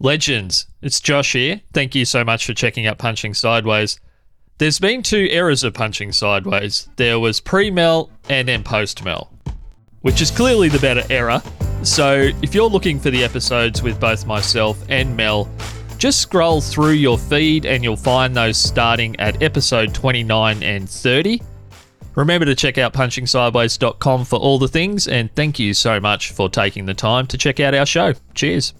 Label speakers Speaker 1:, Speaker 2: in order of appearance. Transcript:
Speaker 1: Legends, it's Josh here. Thank you so much for checking out Punching Sideways. There's been two eras of Punching Sideways. There was pre Mel and then post Mel, which is clearly the better era. So if you're looking for the episodes with both myself and Mel, just scroll through your feed and you'll find those starting at episode 29 and 30. Remember to check out punchingsideways.com for all the things, and thank you so much for taking the time to check out our show. Cheers.